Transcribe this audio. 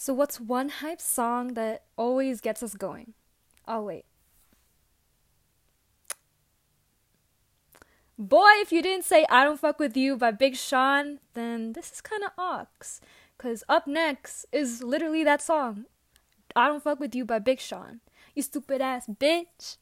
So, what's one hype song that always gets us going? Oh, wait. Boy, if you didn't say I Don't Fuck With You by Big Sean, then this is kind of ox. Because up next is literally that song I Don't Fuck With You by Big Sean. You stupid ass bitch.